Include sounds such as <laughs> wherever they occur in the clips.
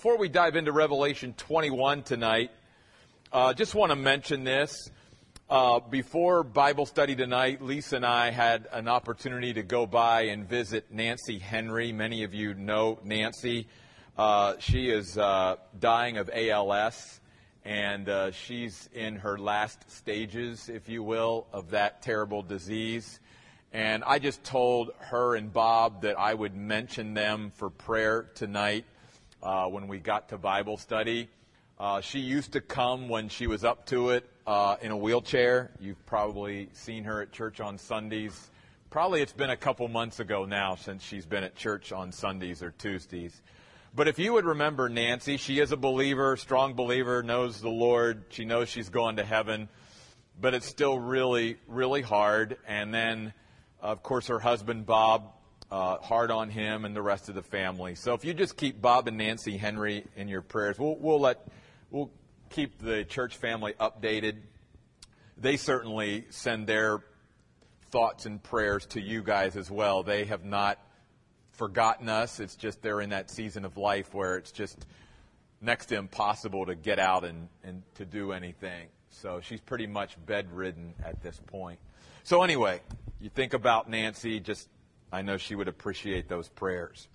before we dive into Revelation 21 tonight, uh, just want to mention this. Uh, before Bible study tonight, Lisa and I had an opportunity to go by and visit Nancy Henry. Many of you know Nancy. Uh, she is uh, dying of ALS, and uh, she's in her last stages, if you will, of that terrible disease. And I just told her and Bob that I would mention them for prayer tonight uh, when we got to Bible study. Uh, she used to come when she was up to it uh, in a wheelchair. You've probably seen her at church on Sundays. Probably it's been a couple months ago now since she's been at church on Sundays or Tuesdays. But if you would remember Nancy, she is a believer, strong believer, knows the Lord. She knows she's going to heaven. But it's still really, really hard. And then of course, her husband, Bob, uh, hard on him and the rest of the family. So if you just keep Bob and Nancy Henry in your prayers, we'll, we'll let, we'll keep the church family updated. They certainly send their thoughts and prayers to you guys as well. They have not forgotten us. It's just they're in that season of life where it's just next to impossible to get out and, and to do anything. So she's pretty much bedridden at this point. So anyway, you think about Nancy, just I know she would appreciate those prayers.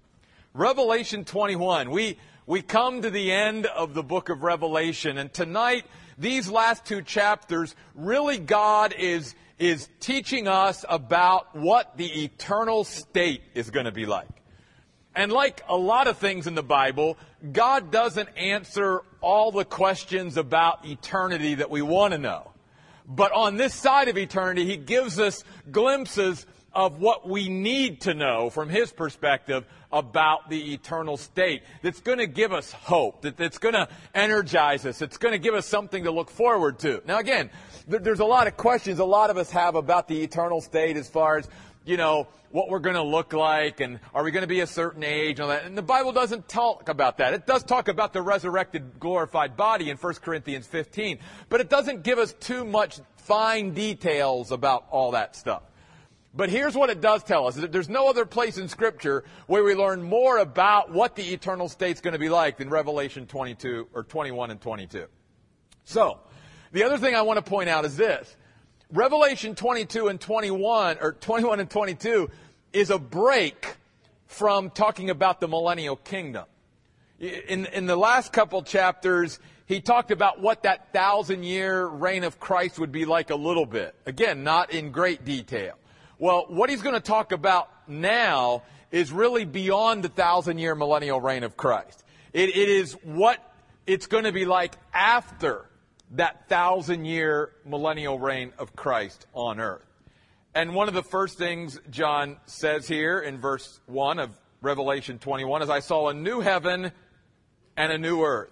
Revelation 21. We we come to the end of the book of Revelation and tonight these last two chapters really God is is teaching us about what the eternal state is going to be like. And like a lot of things in the Bible, God doesn't answer all the questions about eternity that we want to know. But on this side of eternity, he gives us glimpses of what we need to know from his perspective about the eternal state that's going to give us hope, that, that's going to energize us, it's going to give us something to look forward to. Now again, there's a lot of questions a lot of us have about the eternal state as far as, you know, what we're going to look like and are we going to be a certain age and all that. And the Bible doesn't talk about that. It does talk about the resurrected glorified body in 1 Corinthians 15, but it doesn't give us too much fine details about all that stuff. But here's what it does tell us. There's no other place in scripture where we learn more about what the eternal state's going to be like than Revelation 22 or 21 and 22. So, the other thing I want to point out is this. Revelation 22 and 21, or 21 and 22, is a break from talking about the millennial kingdom. In, in the last couple chapters, he talked about what that thousand year reign of Christ would be like a little bit. Again, not in great detail. Well, what he's going to talk about now is really beyond the thousand year millennial reign of Christ. It, it is what it's going to be like after that thousand year millennial reign of Christ on earth. And one of the first things John says here in verse 1 of Revelation 21 is, I saw a new heaven and a new earth.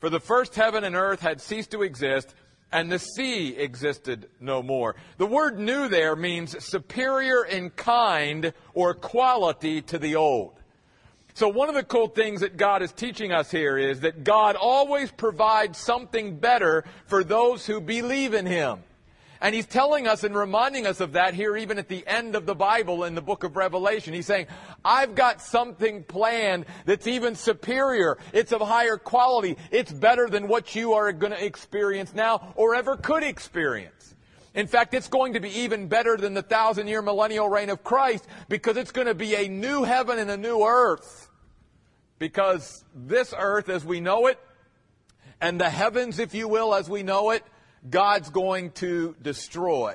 For the first heaven and earth had ceased to exist, and the sea existed no more. The word new there means superior in kind or quality to the old. So one of the cool things that God is teaching us here is that God always provides something better for those who believe in Him. And he's telling us and reminding us of that here even at the end of the Bible in the book of Revelation. He's saying, I've got something planned that's even superior. It's of higher quality. It's better than what you are going to experience now or ever could experience. In fact, it's going to be even better than the thousand year millennial reign of Christ because it's going to be a new heaven and a new earth. Because this earth as we know it, and the heavens, if you will, as we know it, God's going to destroy.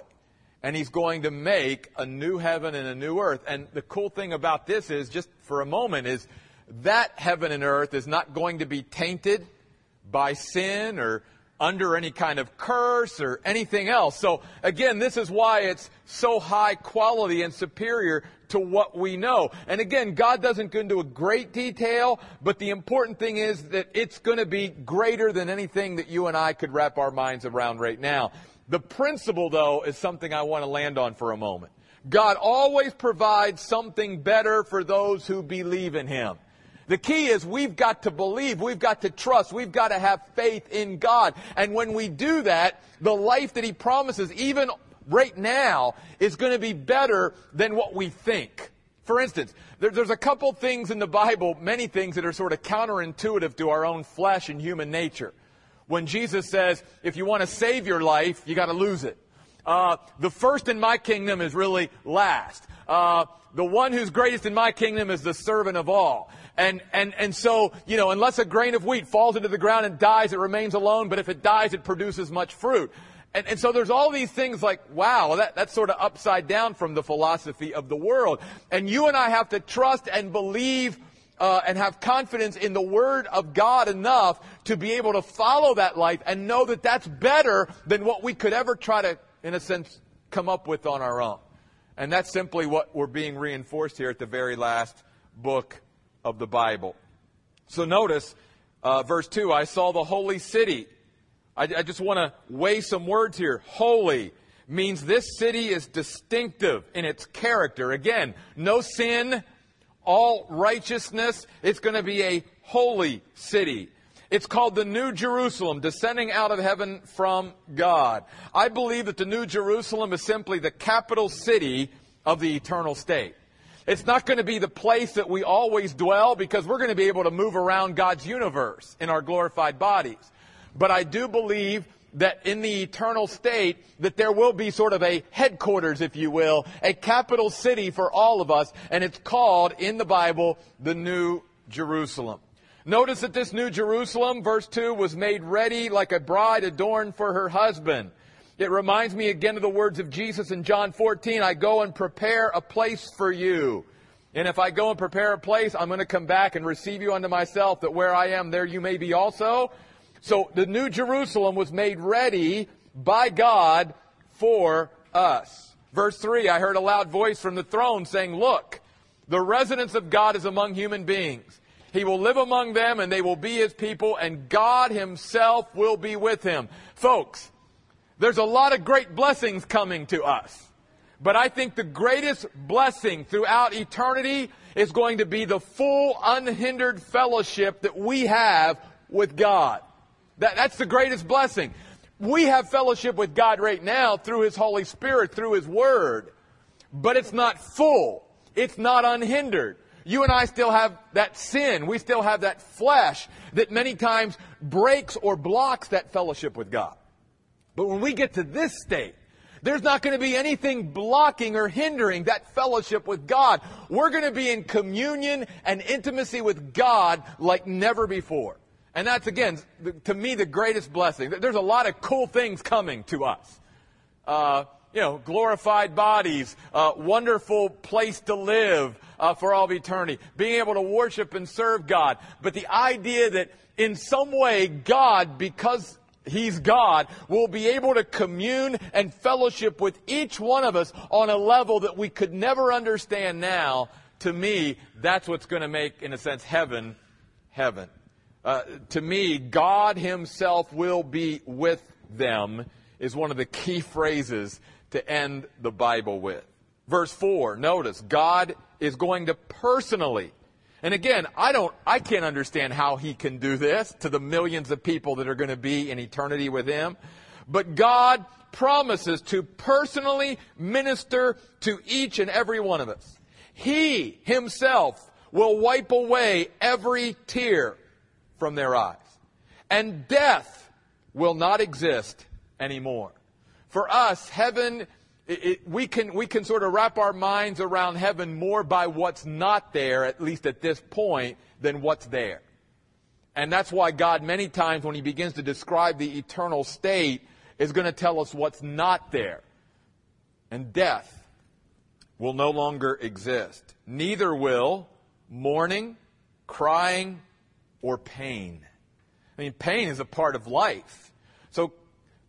And He's going to make a new heaven and a new earth. And the cool thing about this is, just for a moment, is that heaven and earth is not going to be tainted by sin or under any kind of curse or anything else. So again, this is why it's so high quality and superior to what we know. And again, God doesn't go into a great detail, but the important thing is that it's going to be greater than anything that you and I could wrap our minds around right now. The principle though is something I want to land on for a moment. God always provides something better for those who believe in Him. The key is we've got to believe, we've got to trust, we've got to have faith in God. And when we do that, the life that He promises, even right now, is going to be better than what we think For instance, there, there's a couple things in the Bible, many things that are sort of counterintuitive to our own flesh and human nature. When Jesus says, if you want to save your life, you got to lose it. Uh, the first in my kingdom is really last. Uh, the one who's greatest in my kingdom is the servant of all. And, and, and so, you know, unless a grain of wheat falls into the ground and dies, it remains alone, but if it dies, it produces much fruit. And, and so there's all these things like, wow, that, that's sort of upside down from the philosophy of the world. And you and I have to trust and believe uh, and have confidence in the Word of God enough to be able to follow that life and know that that's better than what we could ever try to, in a sense, come up with on our own. And that's simply what we're being reinforced here at the very last book of the Bible. So notice uh, verse 2 I saw the holy city. I, I just want to weigh some words here. Holy means this city is distinctive in its character. Again, no sin, all righteousness. It's going to be a holy city. It's called the New Jerusalem, descending out of heaven from God. I believe that the New Jerusalem is simply the capital city of the eternal state. It's not going to be the place that we always dwell because we're going to be able to move around God's universe in our glorified bodies. But I do believe that in the eternal state that there will be sort of a headquarters, if you will, a capital city for all of us, and it's called in the Bible the New Jerusalem. Notice that this New Jerusalem, verse 2, was made ready like a bride adorned for her husband. It reminds me again of the words of Jesus in John 14 I go and prepare a place for you. And if I go and prepare a place, I'm going to come back and receive you unto myself, that where I am, there you may be also. So the New Jerusalem was made ready by God for us. Verse 3 I heard a loud voice from the throne saying, Look, the residence of God is among human beings. He will live among them and they will be his people, and God himself will be with him. Folks, there's a lot of great blessings coming to us. But I think the greatest blessing throughout eternity is going to be the full, unhindered fellowship that we have with God. That, that's the greatest blessing. We have fellowship with God right now through His Holy Spirit, through His Word. But it's not full. It's not unhindered. You and I still have that sin. We still have that flesh that many times breaks or blocks that fellowship with God. But when we get to this state, there's not going to be anything blocking or hindering that fellowship with God. We're going to be in communion and intimacy with God like never before. And that's, again, to me, the greatest blessing. There's a lot of cool things coming to us. Uh, you know, glorified bodies, uh, wonderful place to live uh, for all of eternity, being able to worship and serve God. But the idea that in some way God, because He's God, will be able to commune and fellowship with each one of us on a level that we could never understand now. To me, that's what's going to make, in a sense, heaven, heaven. Uh, to me, God Himself will be with them is one of the key phrases to end the Bible with. Verse 4, notice, God is going to personally and again, I don't, I can't understand how he can do this to the millions of people that are going to be in eternity with him. But God promises to personally minister to each and every one of us. He himself will wipe away every tear from their eyes. And death will not exist anymore. For us, heaven it, it, we, can, we can sort of wrap our minds around heaven more by what's not there, at least at this point, than what's there. And that's why God, many times, when He begins to describe the eternal state, is going to tell us what's not there. And death will no longer exist. Neither will mourning, crying, or pain. I mean, pain is a part of life. So,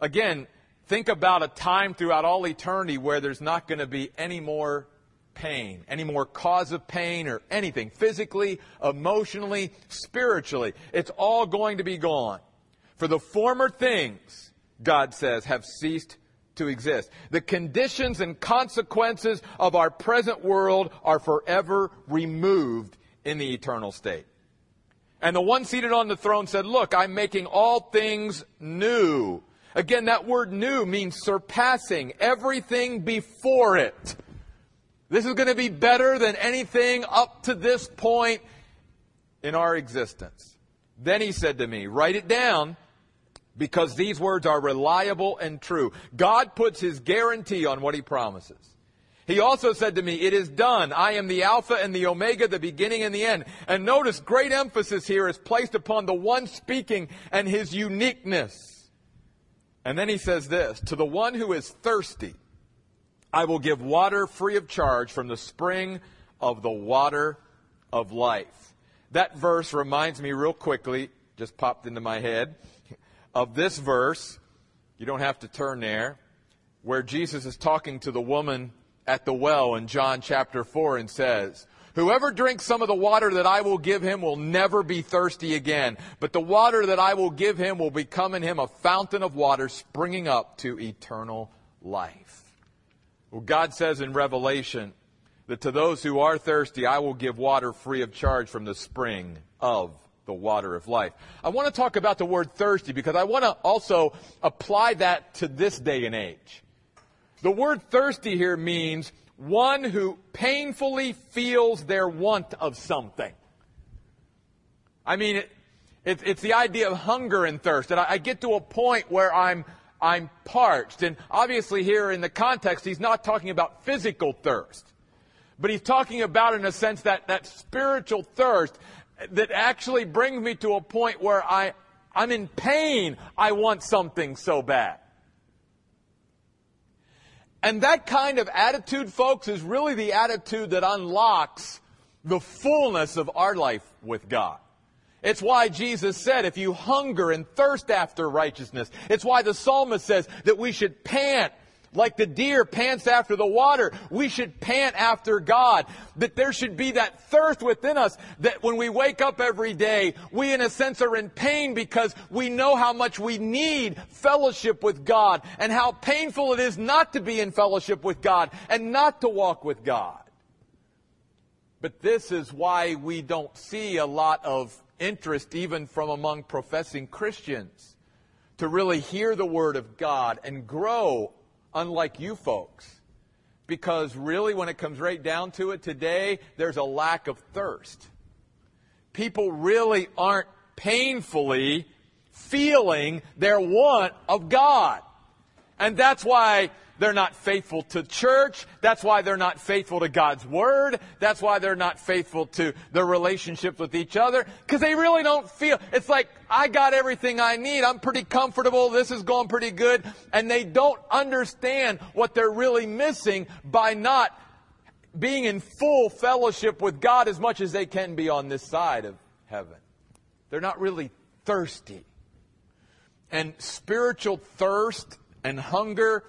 again, Think about a time throughout all eternity where there's not going to be any more pain, any more cause of pain or anything, physically, emotionally, spiritually. It's all going to be gone. For the former things, God says, have ceased to exist. The conditions and consequences of our present world are forever removed in the eternal state. And the one seated on the throne said, Look, I'm making all things new. Again, that word new means surpassing everything before it. This is going to be better than anything up to this point in our existence. Then he said to me, Write it down because these words are reliable and true. God puts his guarantee on what he promises. He also said to me, It is done. I am the Alpha and the Omega, the beginning and the end. And notice great emphasis here is placed upon the one speaking and his uniqueness. And then he says this To the one who is thirsty, I will give water free of charge from the spring of the water of life. That verse reminds me real quickly, just popped into my head, of this verse. You don't have to turn there, where Jesus is talking to the woman at the well in John chapter 4 and says, Whoever drinks some of the water that I will give him will never be thirsty again, but the water that I will give him will become in him a fountain of water springing up to eternal life. Well, God says in Revelation that to those who are thirsty, I will give water free of charge from the spring of the water of life. I want to talk about the word thirsty because I want to also apply that to this day and age. The word thirsty here means one who painfully feels their want of something. I mean, it, it, it's the idea of hunger and thirst. And I, I get to a point where I'm, I'm parched. And obviously, here in the context, he's not talking about physical thirst. But he's talking about, in a sense, that, that spiritual thirst that actually brings me to a point where I, I'm in pain. I want something so bad. And that kind of attitude, folks, is really the attitude that unlocks the fullness of our life with God. It's why Jesus said, if you hunger and thirst after righteousness, it's why the psalmist says that we should pant like the deer pants after the water, we should pant after God. That there should be that thirst within us that when we wake up every day, we in a sense are in pain because we know how much we need fellowship with God and how painful it is not to be in fellowship with God and not to walk with God. But this is why we don't see a lot of interest even from among professing Christians to really hear the Word of God and grow unlike you folks. Because really, when it comes right down to it today, there's a lack of thirst. People really aren't painfully feeling their want of God. And that's why they're not faithful to church. That's why they're not faithful to God's Word. That's why they're not faithful to their relationship with each other. Because they really don't feel, it's like, I got everything I need. I'm pretty comfortable. This is going pretty good. And they don't understand what they're really missing by not being in full fellowship with God as much as they can be on this side of heaven. They're not really thirsty. And spiritual thirst and hunger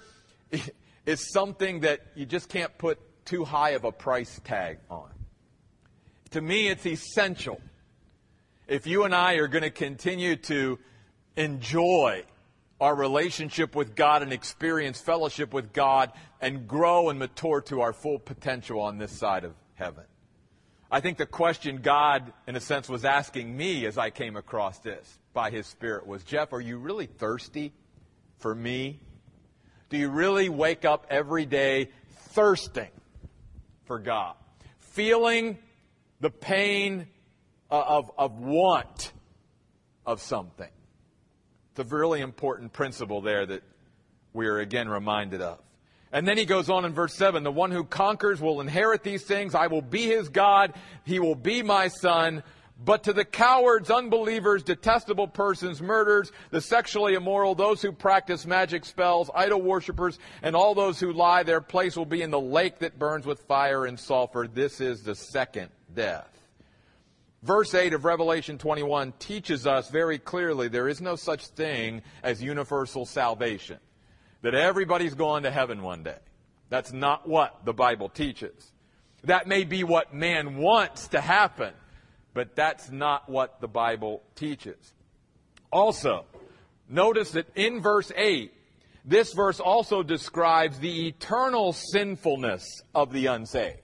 <laughs> is something that you just can't put too high of a price tag on. To me, it's essential. If you and I are going to continue to enjoy our relationship with God and experience fellowship with God and grow and mature to our full potential on this side of heaven. I think the question God, in a sense, was asking me as I came across this by His Spirit was Jeff, are you really thirsty for me do you really wake up every day thirsting for God? Feeling the pain Uh, of, of want of something? It's a really important principle there that we are again reminded of. And then he goes on in verse 7 The one who conquers will inherit these things. I will be his God. He will be my son. But to the cowards, unbelievers, detestable persons, murderers, the sexually immoral, those who practice magic spells, idol worshippers, and all those who lie, their place will be in the lake that burns with fire and sulfur. This is the second death. Verse 8 of Revelation 21 teaches us very clearly there is no such thing as universal salvation. That everybody's going to heaven one day. That's not what the Bible teaches. That may be what man wants to happen but that's not what the Bible teaches. Also, notice that in verse 8, this verse also describes the eternal sinfulness of the unsaved.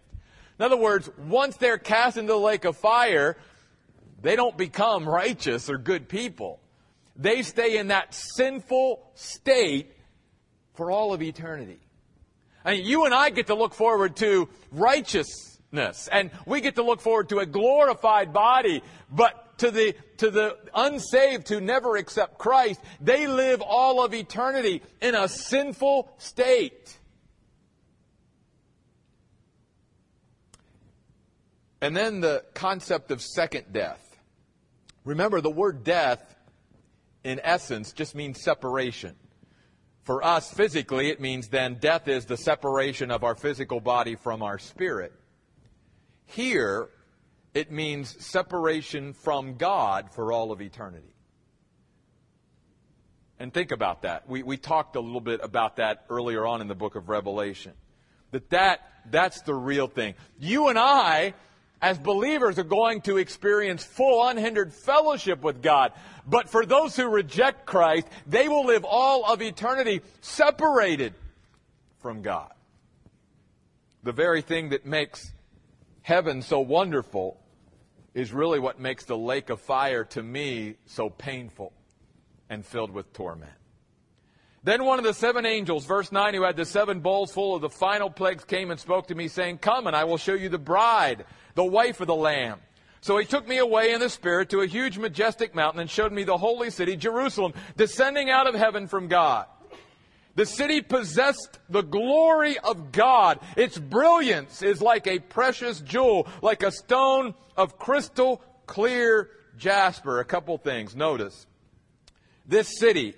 In other words, once they're cast into the lake of fire, they don't become righteous or good people. They stay in that sinful state for all of eternity. Mean, you and I get to look forward to righteousness, and we get to look forward to a glorified body, but to the, to the unsaved who never accept Christ, they live all of eternity in a sinful state. And then the concept of second death. Remember, the word death, in essence, just means separation. For us, physically, it means then death is the separation of our physical body from our spirit. Here, it means separation from God for all of eternity. And think about that. We, we talked a little bit about that earlier on in the book of Revelation. That, that that's the real thing. You and I as believers are going to experience full unhindered fellowship with God. But for those who reject Christ, they will live all of eternity separated from God. The very thing that makes heaven so wonderful is really what makes the lake of fire to me so painful and filled with torment. Then one of the seven angels, verse 9, who had the seven bowls full of the final plagues, came and spoke to me, saying, Come, and I will show you the bride the wife of the Lamb. So he took me away in the Spirit to a huge, majestic mountain and showed me the holy city, Jerusalem, descending out of heaven from God. The city possessed the glory of God. Its brilliance is like a precious jewel, like a stone of crystal clear jasper. A couple things. Notice. This city,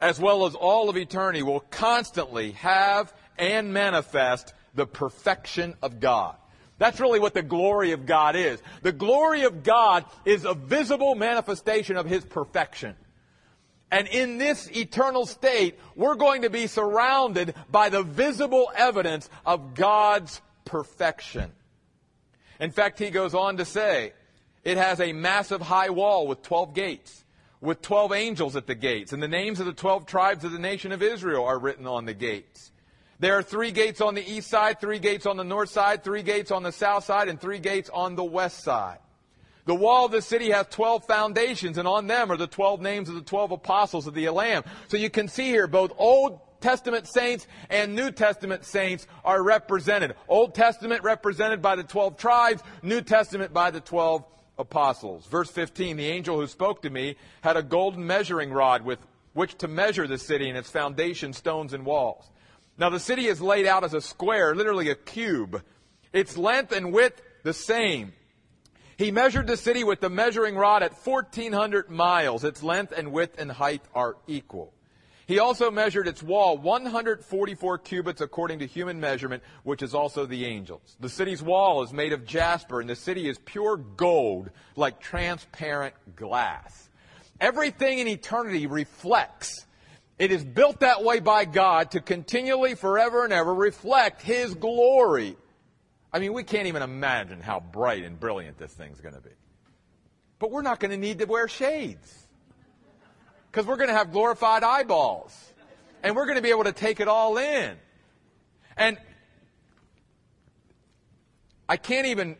as well as all of eternity, will constantly have and manifest the perfection of God. That's really what the glory of God is. The glory of God is a visible manifestation of His perfection. And in this eternal state, we're going to be surrounded by the visible evidence of God's perfection. In fact, he goes on to say, it has a massive high wall with 12 gates, with 12 angels at the gates, and the names of the 12 tribes of the nation of Israel are written on the gates. There are three gates on the east side, three gates on the north side, three gates on the south side, and three gates on the west side. The wall of the city has 12 foundations, and on them are the 12 names of the 12 apostles of the Lamb. So you can see here both Old Testament saints and New Testament saints are represented. Old Testament represented by the 12 tribes, New Testament by the 12 apostles. Verse 15, the angel who spoke to me had a golden measuring rod with which to measure the city and its foundation stones and walls. Now, the city is laid out as a square, literally a cube. Its length and width the same. He measured the city with the measuring rod at 1,400 miles. Its length and width and height are equal. He also measured its wall 144 cubits according to human measurement, which is also the angels. The city's wall is made of jasper, and the city is pure gold, like transparent glass. Everything in eternity reflects it is built that way by God to continually, forever and ever reflect His glory. I mean, we can't even imagine how bright and brilliant this thing's going to be. But we're not going to need to wear shades. Because we're going to have glorified eyeballs. And we're going to be able to take it all in. And I can't even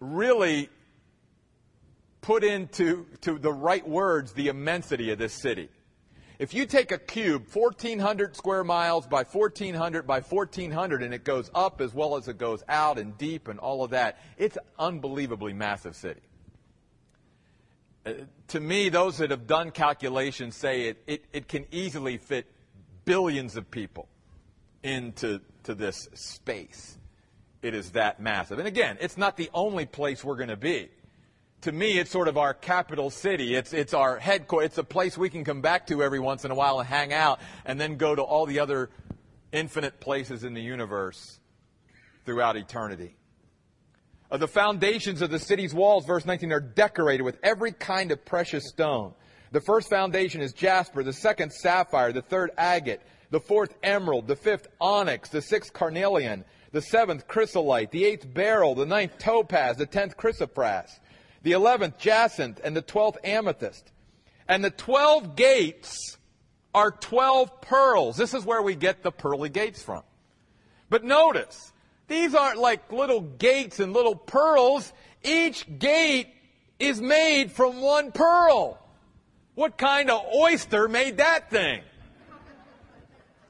really put into to the right words the immensity of this city. If you take a cube, 1,400 square miles by 1,400 by 1,400, and it goes up as well as it goes out and deep and all of that, it's an unbelievably massive city. Uh, to me, those that have done calculations say it, it, it can easily fit billions of people into to this space. It is that massive. And again, it's not the only place we're going to be to me, it's sort of our capital city. It's, it's our headquarters. It's a place we can come back to every once in a while and hang out and then go to all the other infinite places in the universe throughout eternity. Uh, the foundations of the city's walls, verse 19, are decorated with every kind of precious stone. The first foundation is jasper, the second sapphire, the third agate, the fourth emerald, the fifth onyx, the sixth carnelian, the seventh chrysolite, the eighth beryl, the ninth topaz, the tenth chrysoprase the eleventh jacinth, and the twelfth amethyst. And the twelve gates are twelve pearls. This is where we get the pearly gates from. But notice, these aren't like little gates and little pearls. Each gate is made from one pearl. What kind of oyster made that thing?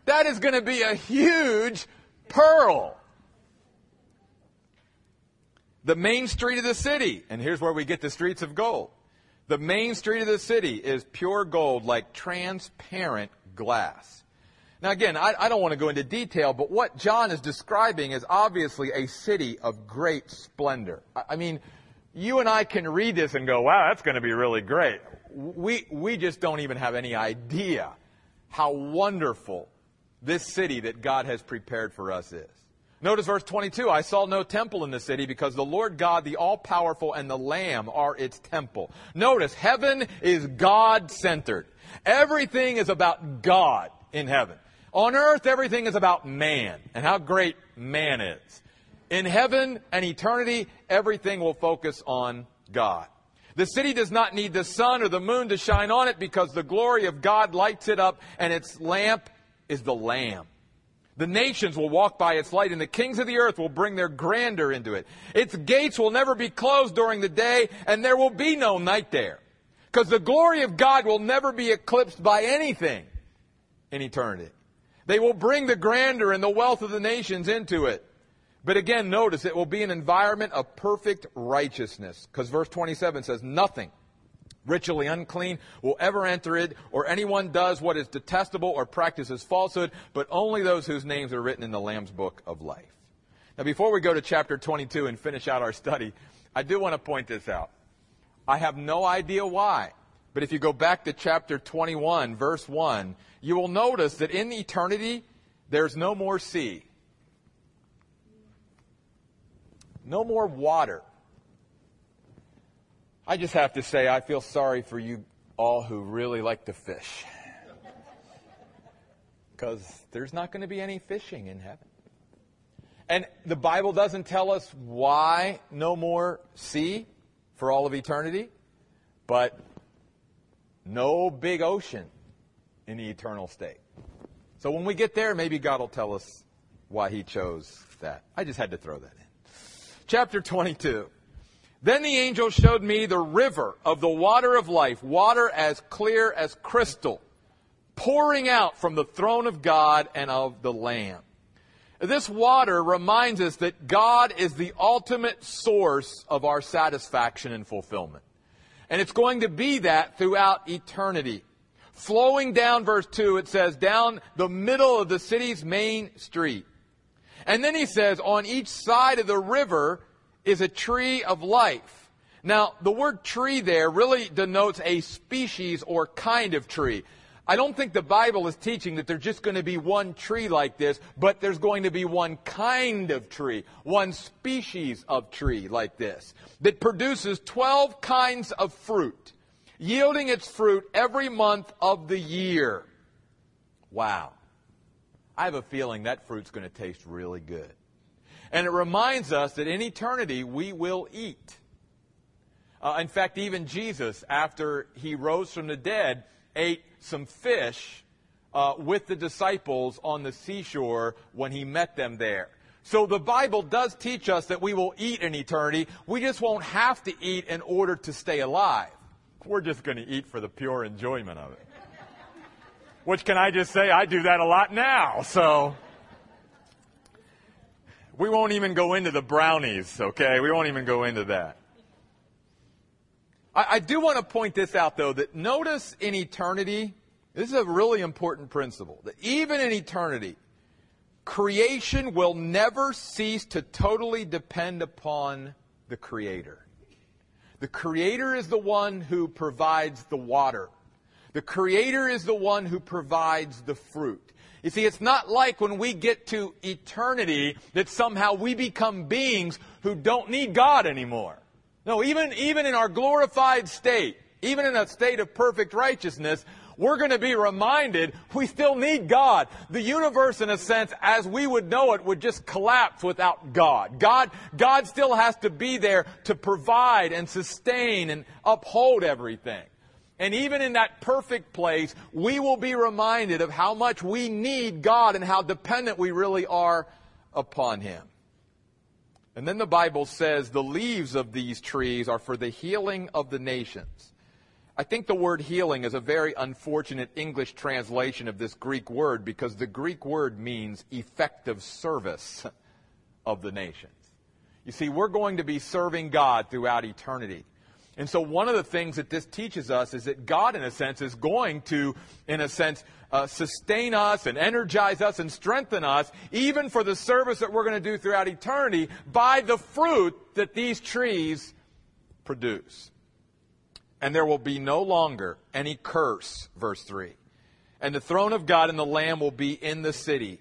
That is going to be a huge Pearl. The main street of the city, and here's where we get the streets of gold. The main street of the city is pure gold, like transparent glass. Now, again, I, I, don't want to go into detail, but what John is describing is obviously a city of great splendor. I, I mean, you and I can read this and go, wow, that's going to be really great. We, we just don't even have any idea how wonderful this city that God has prepared for us is. Notice verse 22 I saw no temple in the city because the Lord God, the all powerful, and the Lamb are its temple. Notice heaven is God centered. Everything is about God in heaven. On earth, everything is about man and how great man is. In heaven and eternity, everything will focus on God. The city does not need the sun or the moon to shine on it because the glory of God lights it up and its lamp is the Lamb. The nations will walk by its light, and the kings of the earth will bring their grandeur into it. Its gates will never be closed during the day, and there will be no night there. Because the glory of God will never be eclipsed by anything in eternity. They will bring the grandeur and the wealth of the nations into it. But again, notice it will be an environment of perfect righteousness. Because verse 27 says, Nothing ritually unclean will ever enter it, or anyone does what is detestable or practices falsehood, but only those whose names are written in the Lamb's book of life. Now, before we go to chapter 22 and finish out our study, I do want to point this out. I have no idea why, but if you go back to chapter 21, verse 1, you will notice that in eternity, there's no more sea, no more water. I just have to say, I feel sorry for you all who really like to fish. <laughs> Because there's not going to be any fishing in heaven. And the Bible doesn't tell us why no more sea for all of eternity, but no big ocean in the eternal state. So when we get there, maybe God will tell us why he chose that. I just had to throw that in. Chapter 22. Then the angel showed me the river of the water of life, water as clear as crystal, pouring out from the throne of God and of the Lamb. This water reminds us that God is the ultimate source of our satisfaction and fulfillment. And it's going to be that throughout eternity. Flowing down verse 2, it says, down the middle of the city's main street. And then he says, on each side of the river is a tree of life. Now, the word tree there really denotes a species or kind of tree. I don't think the Bible is teaching that there's just going to be one tree like this, but there's going to be one kind of tree, one species of tree like this, that produces 12 kinds of fruit, yielding its fruit every month of the year. Wow. I have a feeling that fruit's going to taste really good. And it reminds us that in eternity we will eat. Uh, in fact, even Jesus, after he rose from the dead, ate some fish uh, with the disciples on the seashore when he met them there. So the Bible does teach us that we will eat in eternity. We just won't have to eat in order to stay alive. We're just going to eat for the pure enjoyment of it. Which can I just say, I do that a lot now. So we won't even go into the brownies, okay? We won't even go into that. I, I do want to point this out, though, that notice in eternity, this is a really important principle, that even in eternity, creation will never cease to totally depend upon the Creator. The Creator is the one who provides the water. The Creator is the one who provides the fruit. You see, it's not like when we get to eternity that somehow we become beings who don't need God anymore. No, even, even in our glorified state, even in a state of perfect righteousness, we're going to be reminded we still need God. The universe, in a sense, as we would know it, would just collapse without God. God, God still has to be there to provide and sustain and uphold everything. And even in that perfect place, we will be reminded of how much we need God and how dependent we really are upon Him. And then the Bible says the leaves of these trees are for the healing of the nations. I think the word healing is a very unfortunate English translation of this Greek word because the Greek word means effective service of the nations. You see, we're going to be serving God throughout eternity. And so one of the things that this teaches us is that God, in a sense, is going to, in a sense, uh, sustain us and energize us and strengthen us, even for the service that we're going to do throughout eternity, by the fruit that these trees produce. And there will be no longer any curse, verse 3. And the throne of God and the Lamb will be in the city.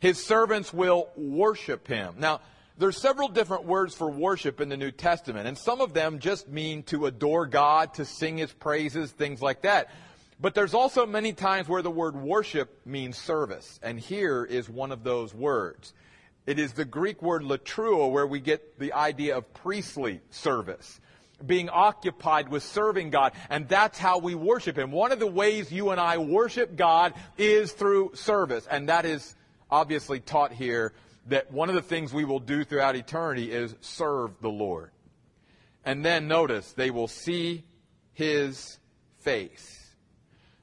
His servants will worship him. Now, there's several different words for worship in the New Testament, and some of them just mean to adore God, to sing his praises, things like that. But there's also many times where the word worship means service, and here is one of those words. It is the Greek word latreuo where we get the idea of priestly service being occupied with serving God. And that's how we worship Him. One of the ways you and I worship God is through service. And that is obviously taught here that one of the things we will do throughout eternity is serve the Lord. And then notice, they will see his face.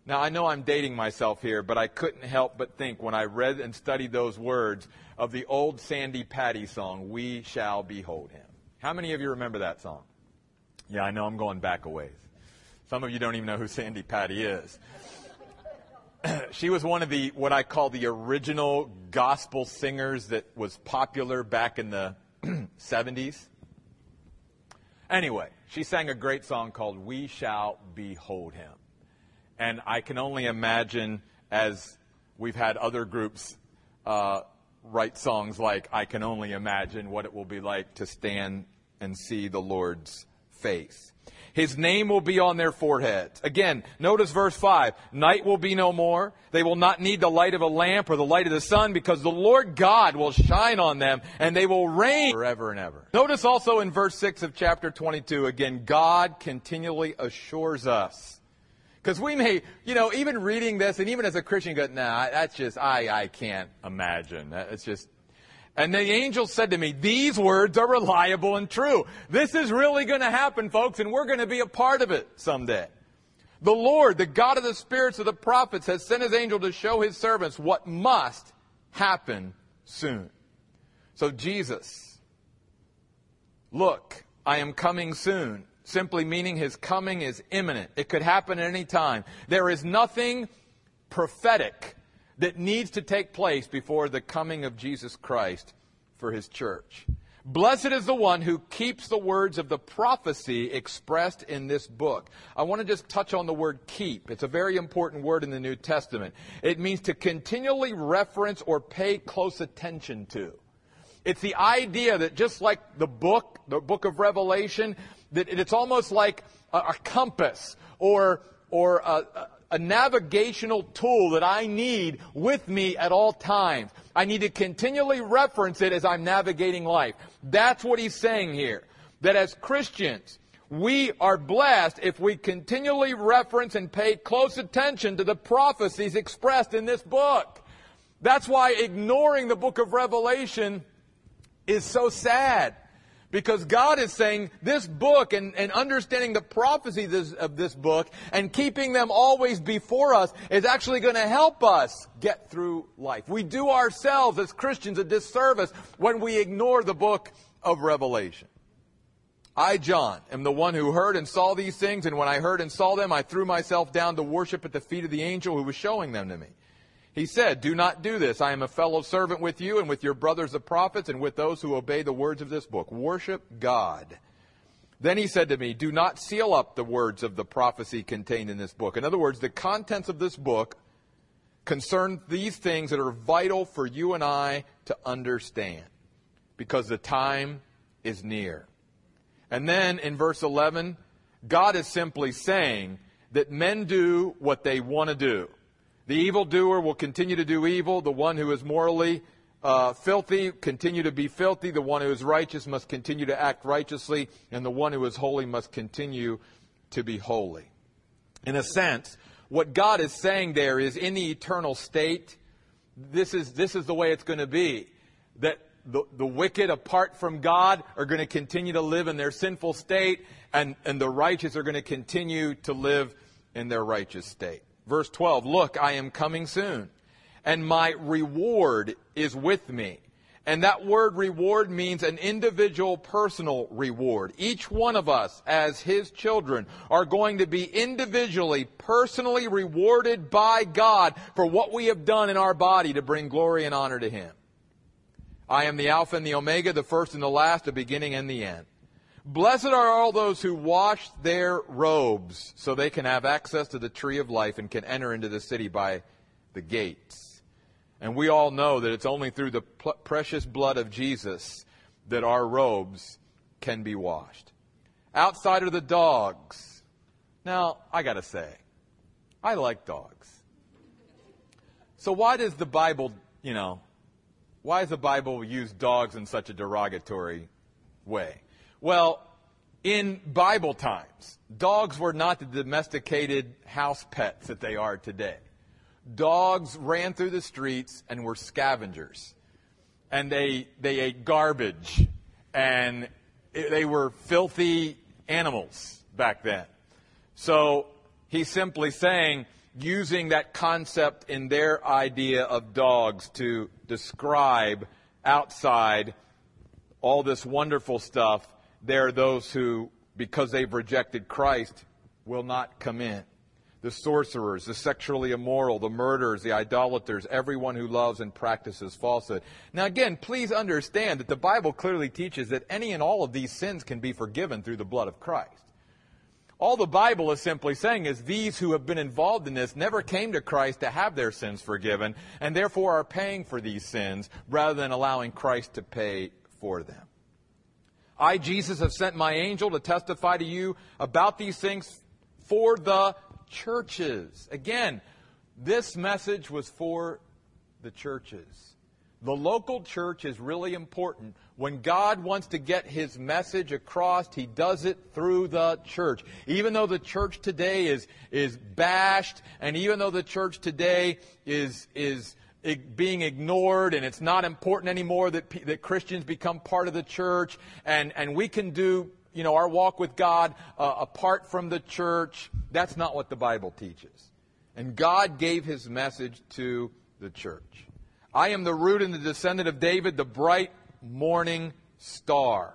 Now, I know I'm dating myself here, but I couldn't help but think when I read and studied those words of the old Sandi Patty song, We Shall Behold Him. How many of you remember that song? Yeah, I know I'm going back a ways. Some of you don't even know who Sandi Patty is. <clears throat> she was one of the what I call the original gospel singers that was popular back in the <clears throat> 70s. Anyway, she sang a great song called We Shall Behold Him. And I can only imagine as we've had other groups uh, write songs like I can only imagine what it will be like to stand and see the Lord's face. His name will be on their foreheads. Again, notice verse 5. Night will be no more. They will not need the light of a lamp or the light of the sun because the Lord God will shine on them and they will reign forever and ever. Notice also in verse 6 of chapter 22, again, God continually assures us. Because we may, you know, even reading this and even as a Christian, go, nah, that's just, I, I can't imagine. It's just, and the angel said to me, These words are reliable and true. This is really going to happen, folks, and we're going to be a part of it someday. The Lord, the God of the spirits of the prophets, has sent his angel to show his servants what must happen soon. So, Jesus, look, I am coming soon, simply meaning his coming is imminent. It could happen at any time. There is nothing prophetic that needs to take place before the coming of Jesus Christ for his church. Blessed is the one who keeps the words of the prophecy expressed in this book. I want to just touch on the word keep. It's a very important word in the New Testament. It means to continually reference or pay close attention to. It's the idea that just like the book, the book of Revelation, that it's almost like a, a compass or, or a, a navigational tool that I need with me at all times. I need to continually reference it as I'm navigating life. That's what he's saying here. That as Christians, we are blessed if we continually reference and pay close attention to the prophecies expressed in this book. That's why ignoring the book of Revelation is so sad. Because God is saying this book and, and understanding the prophecy this, of this book and keeping them always before us is actually going to help us get through life. We do ourselves as Christians a disservice when we ignore the book of Revelation. I, John, am the one who heard and saw these things, and when I heard and saw them, I threw myself down to worship at the feet of the angel who was showing them to me. He said, Do not do this. I am a fellow servant with you and with your brothers the prophets and with those who obey the words of this book. Worship God. Then he said to me, Do not seal up the words of the prophecy contained in this book. In other words, the contents of this book concern these things that are vital for you and I to understand because the time is near. And then in verse 11, God is simply saying that men do what they want to do. The evildoer will continue to do evil. The one who is morally uh, filthy continue to be filthy. The one who is righteous must continue to act righteously. And the one who is holy must continue to be holy. In a sense, what God is saying there is in the eternal state, this is, this is the way it's going to be. That the, the wicked apart from God are going to continue to live in their sinful state, and, and the righteous are going to continue to live in their righteous state. Verse 12 Look, I am coming soon, and my reward is with me and that word reward means an individual personal reward. Each one of us, as his children, are going to be individually, personally rewarded by God for what we have done in our body to bring glory and honor to him. I am the Alpha and the Omega, the first and the last, the beginning and the end. Blessed are all those who wash their robes so they can have access to the tree of life and can enter into the city by the gates. And we all know that it's only through the pl- precious blood of Jesus that our robes can be washed. Outside are the dogs. Now, I got to say, I like dogs. So why does the Bible, you know, why does the Bible use dogs in such a derogatory way? Well, in Bible times, dogs were not the domesticated house pets that they are today dogs ran through the streets and were scavengers. And they, they ate garbage. And they were filthy animals back then. So he's simply saying, using that concept in their idea of dogs to describe outside all this wonderful stuff, there are those who, because they've rejected Christ, will not come in the sorcerers, the sexually immoral, the murderers, the idolaters, everyone who loves and practices falsehood. Now, again, please understand that the Bible clearly teaches that any and all of these sins can be forgiven through the blood of Christ. All the Bible is simply saying is these who have been involved in this never came to Christ to have their sins forgiven, and therefore are paying for these sins rather than allowing Christ to pay for them. I, Jesus, have sent my angel to testify to you about these things for the churches. Again, this message was for the churches. The local church is really important. When God wants to get his message across, he does it through the church. Even though the church today is, is bashed, and even though the church today is, is being ignored and it's not important anymore that, that Christians become part of the church, and, and we can do you know, our walk with God uh, apart from the church. That's not what the Bible teaches. And God gave his message to the church. I am the root and the descendant of David, the bright morning star.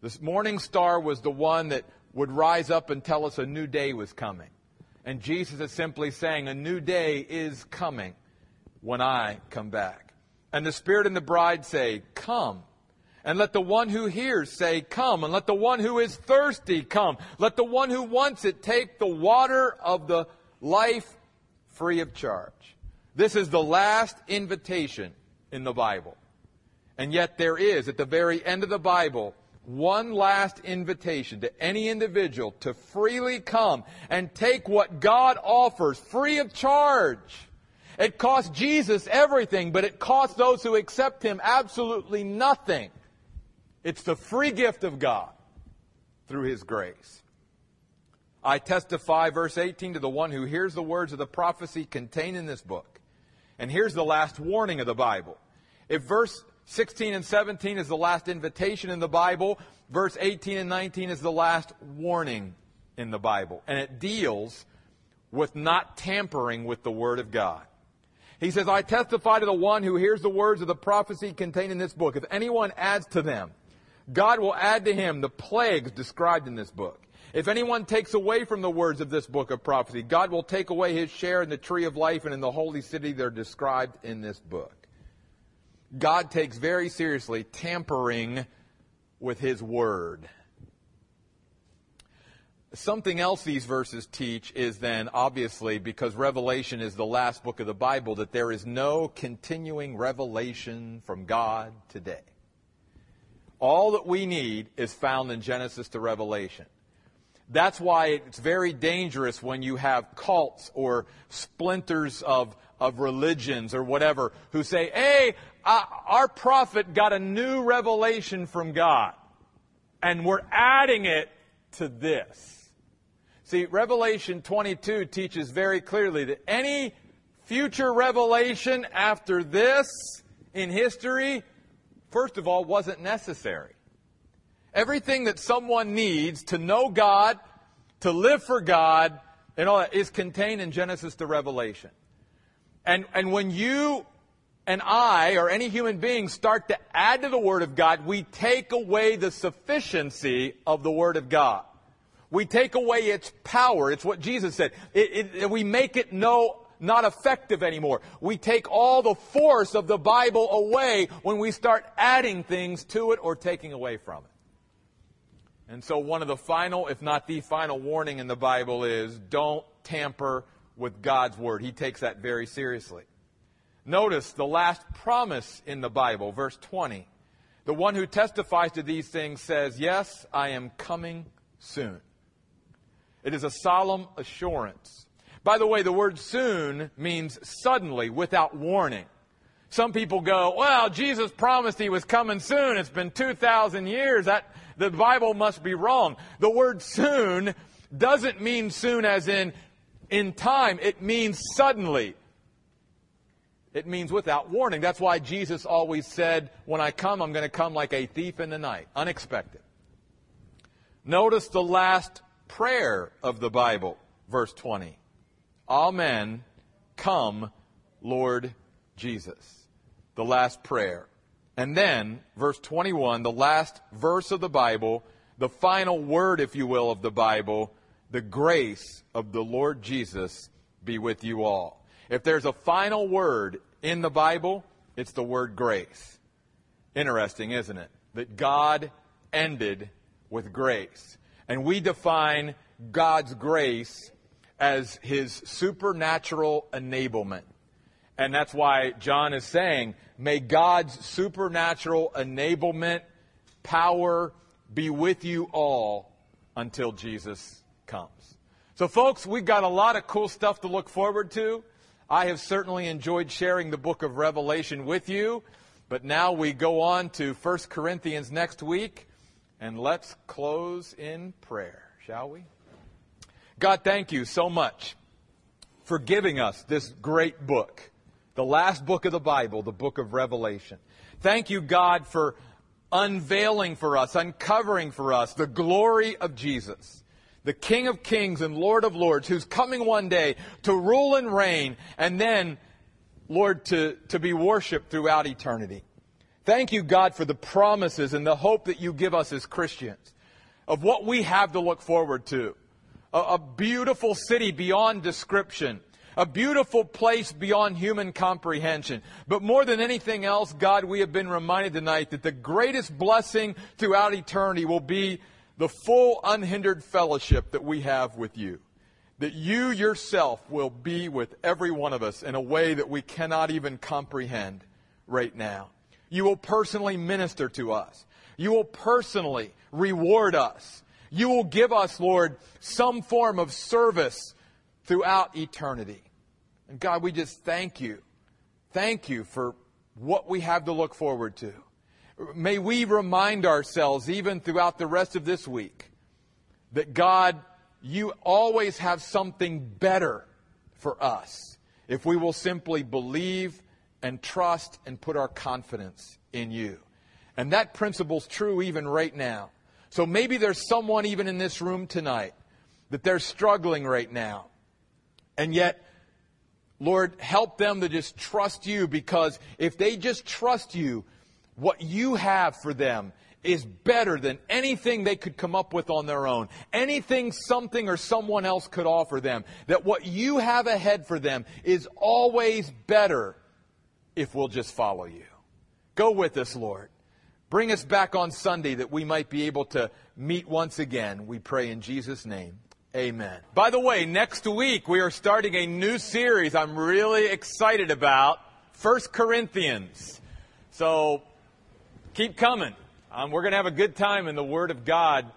This morning star was the one that would rise up and tell us a new day was coming. And Jesus is simply saying, a new day is coming when I come back. And the Spirit and the bride say, Come. And let the one who hears say, Come. And let the one who is thirsty come. Let the one who wants it take the water of the life free of charge. This is the last invitation in the Bible. And yet there is, at the very end of the Bible, one last invitation to any individual to freely come and take what God offers free of charge. It cost Jesus everything, but it costs those who accept Him absolutely nothing. It's the free gift of God through His grace. I testify, verse 18, to the one who hears the words of the prophecy contained in this book. And here's the last warning of the Bible. If verse 16 and 17 is the last invitation in the Bible, verse 18 and 19 is the last warning in the Bible. And it deals with not tampering with the Word of God. He says, I testify to the one who hears the words of the prophecy contained in this book. If anyone adds to them, God will add to him the plagues described in this book. If anyone takes away from the words of this book of prophecy, God will take away his share in the tree of life and in the holy city that are described in this book. God takes very seriously tampering with his word. Something else these verses teach is then, obviously, because Revelation is the last book of the Bible, that there is no continuing revelation from God today. All that we need is found in Genesis to Revelation. That's why it's very dangerous when you have cults or splinters of, of religions or whatever who say, hey, uh, our prophet got a new revelation from God, and we're adding it to this. See, Revelation 22 teaches very clearly that any future revelation after this in history first of all, wasn't necessary. Everything that someone needs to know God, to live for God, and all that is contained in Genesis to Revelation. And, and when you and I, or any human being, start to add to the Word of God, we take away the sufficiency of the Word of God. We take away its power. It's what Jesus said. It, it, we make it no, not effective anymore. We take all the force of the Bible away when we start adding things to it or taking away from it. And so one of the final, if not the final warning in the Bible is don't tamper with God's Word. He takes that very seriously. Notice the last promise in the Bible, verse 20. The one who testifies to these things says, Yes, I am coming soon. It is a solemn assurance. By the way, the word soon means suddenly, without warning. Some people go, well, Jesus promised he was coming soon. It's been 2,000 years. That, the Bible must be wrong. The word soon doesn't mean soon as in in time. It means suddenly. It means without warning. That's why Jesus always said, when I come, I'm going to come like a thief in the night. Unexpected. Notice the last prayer of the Bible, verse 20. Amen. Come, Lord Jesus. The last prayer. And then, verse 21, the last verse of the Bible, the final word, if you will, of the Bible, the grace of the Lord Jesus be with you all. If there's a final word in the Bible, it's the word grace. Interesting, isn't it? That God ended with grace. And we define God's grace as his supernatural enablement. And that's why John is saying, may God's supernatural enablement, power be with you all until Jesus comes. So, folks, we've got a lot of cool stuff to look forward to. I have certainly enjoyed sharing the book of Revelation with you, but now we go on to 1 Corinthians next week, and let's close in prayer, shall we? God, thank you so much for giving us this great book, the last book of the Bible, the book of Revelation. Thank you, God, for unveiling for us, uncovering for us the glory of Jesus the King of Kings and Lord of Lords, who's coming one day to rule and reign, and then, Lord, to, to be worshiped throughout eternity. Thank you, God, for the promises and the hope that you give us as Christians of what we have to look forward to. A, a beautiful city beyond description. A beautiful place beyond human comprehension. But more than anything else, God, we have been reminded tonight that the greatest blessing throughout eternity will be the full unhindered fellowship that we have with you. That you yourself will be with every one of us in a way that we cannot even comprehend right now. You will personally minister to us. You will personally reward us. You will give us, Lord, some form of service throughout eternity. And God, we just thank you. Thank you for what we have to look forward to. May we remind ourselves, even throughout the rest of this week, that God, you always have something better for us if we will simply believe and trust and put our confidence in you. And that principle's true even right now. So maybe there's someone even in this room tonight that they're struggling right now. And yet, Lord, help them to just trust you because if they just trust you, what you have for them is better than anything they could come up with on their own. Anything something or someone else could offer them. That what you have ahead for them is always better if we'll just follow you. Go with us, Lord. Bring us back on Sunday that we might be able to meet once again. We pray in Jesus' name. Amen. By the way, next week we are starting a new series I'm really excited about. First Corinthians. So keep coming. Um, we're going to have a good time in the Word of God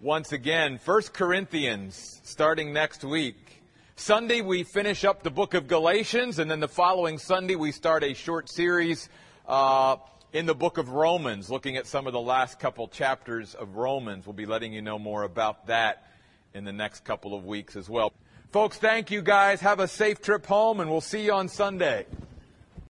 once again. First Corinthians, starting next week. Sunday, we finish up the book of Galatians, and then the following Sunday, we start a short series uh, in the book of Romans, looking at some of the last couple chapters of Romans. We'll be letting you know more about that in the next couple of weeks as well. Folks, thank you guys. Have a safe trip home, and we'll see you on Sunday.